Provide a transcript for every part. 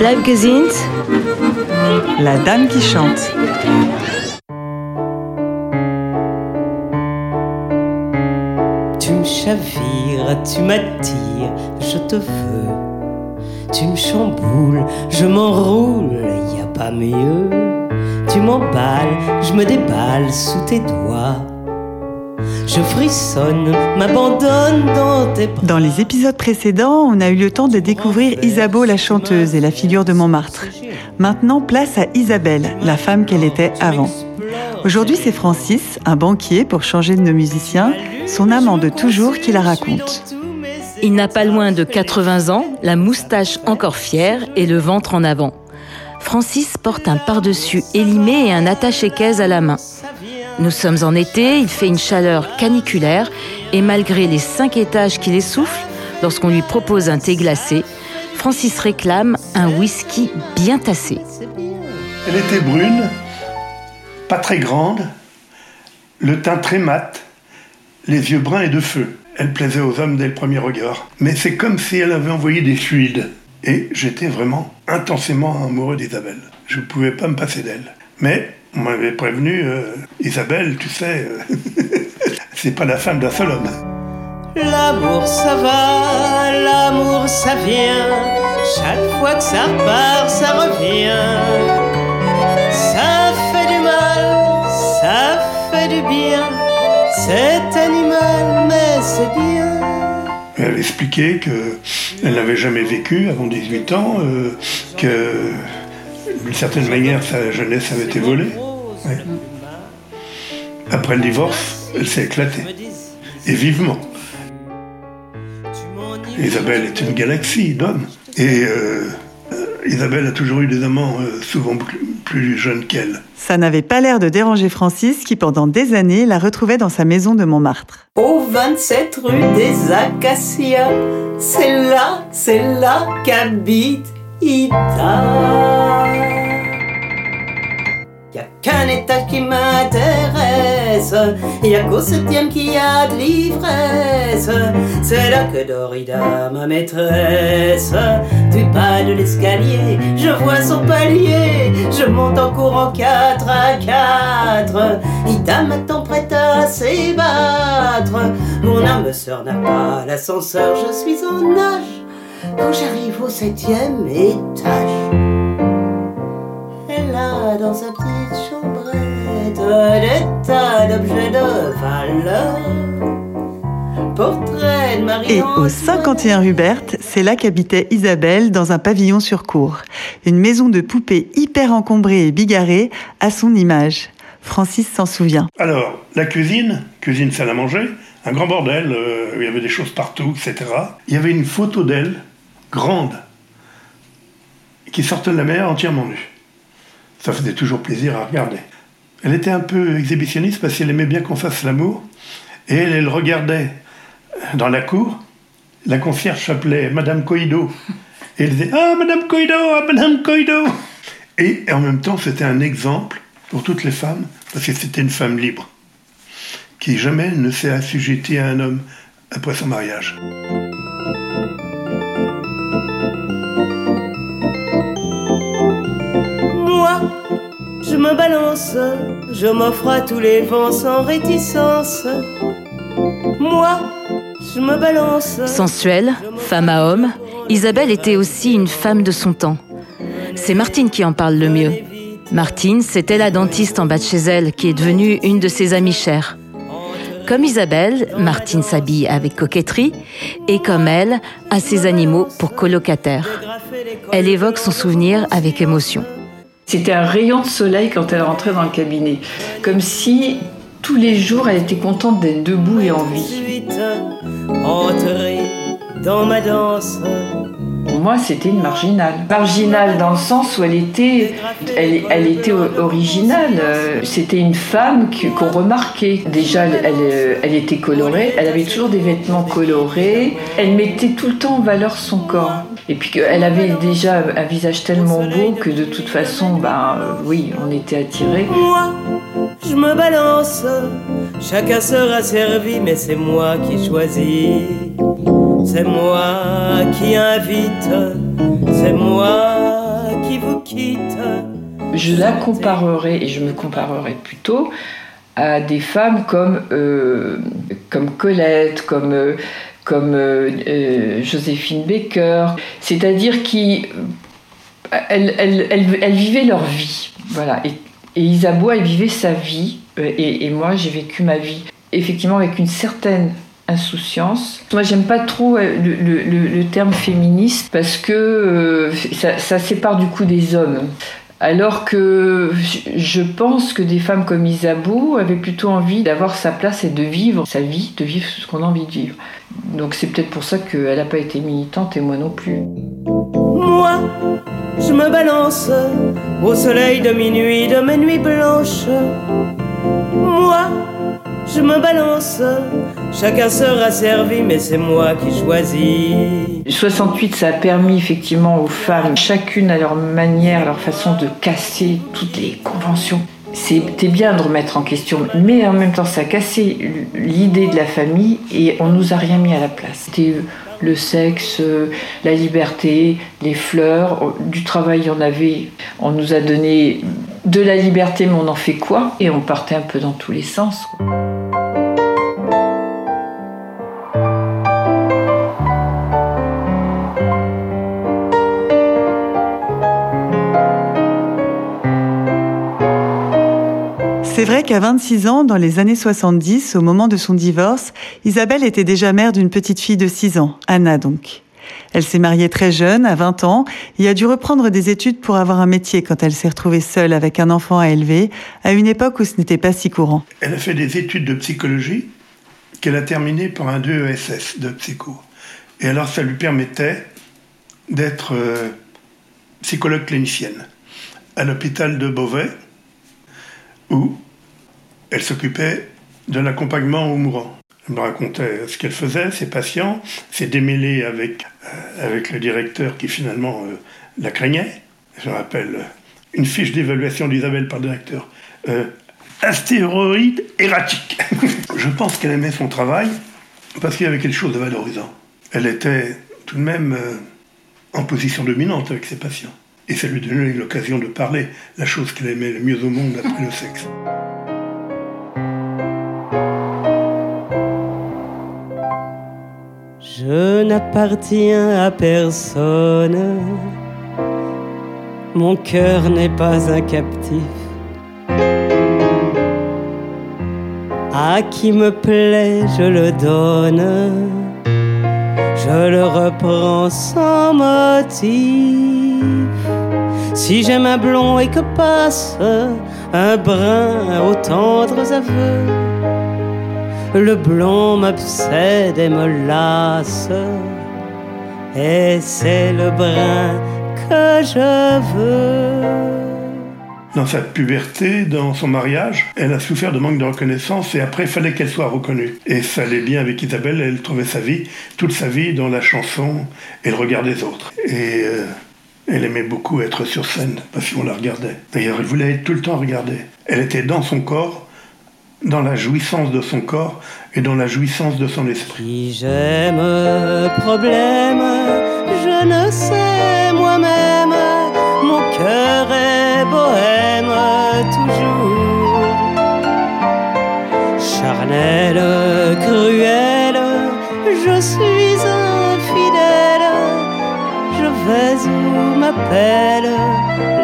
Bleibgesinnt, La dame qui chante. Tu me chavires, tu m'attires, je te veux. Tu me chamboules, je m'enroule, y a pas mieux. Tu m'emballes, je me déballe sous tes doigts. Je frissonne, m'abandonne dans tes bras. Dans les épisodes précédents, on a eu le temps de découvrir Isabeau la chanteuse et la figure de Montmartre. Maintenant, place à Isabelle, la femme qu'elle était avant. Aujourd'hui, c'est Francis, un banquier pour changer de nos musiciens, son amant de toujours qui la raconte. il n'a pas loin de 80 ans, la moustache encore fière et le ventre en avant. Francis porte un pardessus élimé et un attaché-caisse à la main. Nous sommes en été, il fait une chaleur caniculaire et malgré les cinq étages qu'il essouffle, lorsqu'on lui propose un thé glacé, Francis réclame un whisky bien tassé. Elle était brune, pas très grande, le teint très mat, les yeux bruns et de feu. Elle plaisait aux hommes dès le premier regard. Mais c'est comme si elle avait envoyé des fluides. Et j'étais vraiment intensément amoureux d'Isabelle. Je ne pouvais pas me passer d'elle. Mais on m'avait prévenu, euh, Isabelle, tu sais, euh, c'est pas la femme d'un seul homme. L'amour ça va, l'amour ça vient. Chaque fois que ça part, ça revient. Ça fait du mal, ça fait du bien. C'est animal, mais c'est bien. Elle expliquait que elle n'avait jamais vécu avant 18 ans, euh, que d'une certaine manière sa jeunesse avait été volée. Ouais. Après le divorce, elle s'est éclatée. Et vivement. Isabelle est une galaxie d'hommes. Et euh, Isabelle a toujours eu des amants euh, souvent plus, plus jeunes qu'elle. Ça n'avait pas l'air de déranger Francis qui, pendant des années, la retrouvait dans sa maison de Montmartre. Au 27 rue des Acacias, c'est là, c'est là qu'habite Ida. Qu'un étage qui m'intéresse, y a qu'au septième qu'il y a de l'ivresse. C'est là que dort Ida, ma maîtresse. Du pas de l'escalier, je vois son palier, je monte en courant quatre à quatre. Ida m'attend prête à s'ébattre. Mon âme sœur n'a pas l'ascenseur, je suis en nage. Quand j'arrive au septième étage. Elle a dans sa petite des tas d'objets de valeur. Portrait de Marie Et au 51 rue Berthe, c'est là qu'habitait Isabelle dans un pavillon sur cour. Une maison de poupées hyper encombrée et bigarrée à son image. Francis s'en souvient. Alors, la cuisine, cuisine salle à manger, un grand bordel, euh, il y avait des choses partout, etc. Il y avait une photo d'elle, grande, qui sortait de la mer entièrement nue. Ça faisait toujours plaisir à regarder. Elle était un peu exhibitionniste parce qu'elle aimait bien qu'on fasse l'amour. Et elle, elle regardait dans la cour. La concierge s'appelait Madame Coido. Et elle disait Ah, Madame Coido, ah, Madame Coido Et en même temps, c'était un exemple pour toutes les femmes, parce que c'était une femme libre, qui jamais ne s'est assujettie à un homme après son mariage. Me balance, je m'offre à tous les vents sans réticence. Moi, je me balance. Sensuelle, femme à homme, Isabelle était aussi une femme de son temps. C'est Martine qui en parle le mieux. Martine, c'était la dentiste en bas de chez elle qui est devenue une de ses amies chères. Comme Isabelle, Martine s'habille avec coquetterie et comme elle, a ses animaux pour colocataires. Elle évoque son souvenir avec émotion. C'était un rayon de soleil quand elle rentrait dans le cabinet. Comme si tous les jours elle était contente d'être debout et en vie. 18, entrer dans ma danse. Moi, c'était une marginale. Marginale dans le sens où elle était, elle, elle était originale. Euh, C'était une femme qu'on remarquait. Déjà, elle, elle, elle était colorée. Elle avait toujours des vêtements colorés. Elle mettait tout le temps en valeur son corps. Et puis qu'elle avait déjà un visage tellement beau que de toute façon, ben euh, oui, on était attirés. Moi, je me balance. Chacun sera servi, mais c'est moi qui choisis. C'est moi qui invite. C'est moi vous quitte. Je la comparerai, et je me comparerai plutôt, à des femmes comme, euh, comme Colette, comme, euh, euh, Joséphine Baker, c'est-à-dire qui elles, elles, vivaient leur vie. Voilà. Et, et elle vivait sa vie, et moi, j'ai vécu ma vie effectivement avec une certaine insouciance. Moi, j'aime pas trop le, le, terme féministe parce que ça, ça, sépare du coup des hommes. Alors que je pense que des femmes comme Isabeau avaient plutôt envie d'avoir sa place et de vivre sa vie, de vivre ce qu'on a envie de vivre. Donc c'est peut-être pour ça qu'elle n'a pas été militante et moi non plus. Moi, je me balance au soleil de minuit, de mes nuits blanches. Moi, je me balance. Chacun sera servi, mais c'est moi qui choisis. 68, ça a permis effectivement aux femmes, chacune à leur manière, leur façon de casser toutes les conventions. C'était bien de remettre en question, mais en même temps, ça a cassé l'idée de la famille et on nous a rien mis à la place. C'était le sexe, la liberté, les fleurs, du travail, il y en avait. On nous a donné de la liberté, mais on en fait quoi? Et on partait un peu dans tous les sens. C'est vrai qu'à 26 ans, dans les années 70, au moment de son divorce, Isabelle était déjà mère d'une petite fille de 6 ans, Anna donc. Elle s'est mariée très jeune, à 20 ans, et a dû reprendre des études pour avoir un métier quand elle s'est retrouvée seule avec un enfant à élever, à une époque où ce n'était pas si courant. Elle a fait des études de psychologie qu'elle a terminées par un 2 ESS de psycho. Et alors ça lui permettait d'être euh, psychologue clinicienne à l'hôpital de Beauvais, où elle s'occupait de l'accompagnement aux mourants. Elle me racontait ce qu'elle faisait, ses patients, s'est démêlée avec, euh, le directeur qui finalement euh, la craignait. Je rappelle euh, une fiche d'évaluation d'Isabelle par directeur. astéroïde erratique. Je pense qu'elle aimait son travail parce qu'il y avait quelque chose de valorisant. Elle était tout de même en position dominante avec ses patients. Et ça lui donnait l'occasion de parler, la chose qu'elle aimait le mieux au monde après le sexe. Je n'appartiens à personne, mon cœur n'est pas un captif. À qui me plaît, je le donne, je le reprends sans motif. Si j'aime un blond et que passe un brun aux tendres aveux, le blond m'obsède et me lasse, et c'est le brun que je veux. Dans sa puberté, dans son mariage, elle a souffert de manque de reconnaissance et après, il fallait qu'elle soit reconnue. Et ça allait bien avec Isabelle, elle trouvait sa vie, toute sa vie, dans la chanson et le regard des autres. Et euh, elle aimait beaucoup être sur scène parce qu'on la regardait. D'ailleurs, elle voulait être tout le temps regardée. Elle était dans son corps, dans la jouissance de son corps et dans la jouissance de son esprit. J'aime problème, je ne sais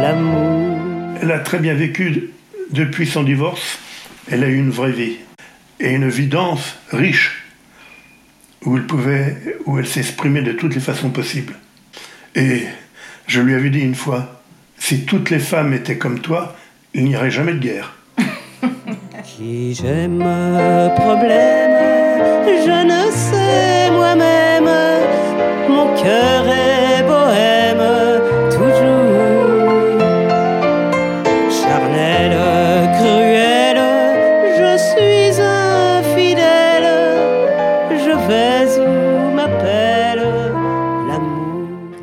l'amour. Elle a très bien vécu depuis son divorce elle a eu une vraie vie et une vie dense, riche, où elle pouvait, où elle s'exprimait de toutes les façons possibles. Et je lui avais dit une fois, si toutes les femmes étaient comme toi, il n'y aurait jamais de guerre. Qui j'aime problème, je ne sais moi-même, mon cœur est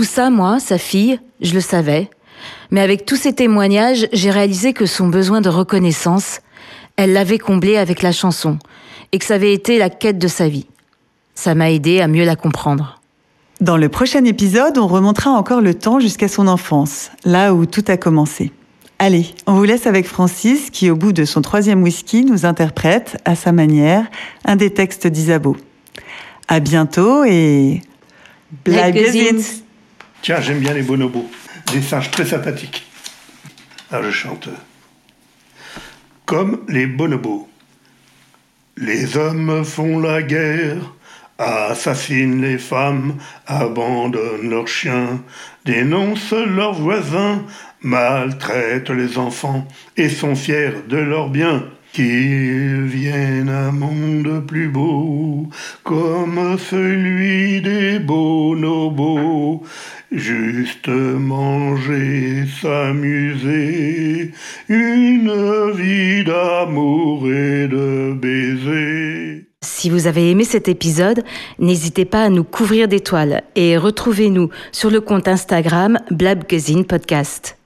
Tout ça, moi, sa fille, je le savais. Mais avec tous ces témoignages, j'ai réalisé que son besoin de reconnaissance, elle l'avait comblé avec la chanson, et que ça avait été la quête de sa vie. Ça m'a aidé à mieux la comprendre. Dans le prochain épisode, on remontera encore le temps jusqu'à son enfance, là où tout a commencé. Allez, on vous laisse avec Francis qui, au bout de son troisième whisky, nous interprète, à sa manière, un des textes d'Isabeau. À bientôt et... Bleib. Tiens, j'aime bien les bonobos. Des singes très sympathiques. Alors je chante. Comme les bonobos. Les hommes font la guerre, assassinent les femmes, abandonnent leurs chiens, dénoncent leurs voisins, maltraitent les enfants et sont fiers de leurs biens. Qu'ils viennent un monde plus beau, comme celui des bonobos, juste manger, s'amuser, une vie d'amour et de baiser. Si vous avez aimé cet épisode, n'hésitez pas à nous couvrir d'étoiles et retrouvez-nous sur le compte Instagram Blabgazine Podcast.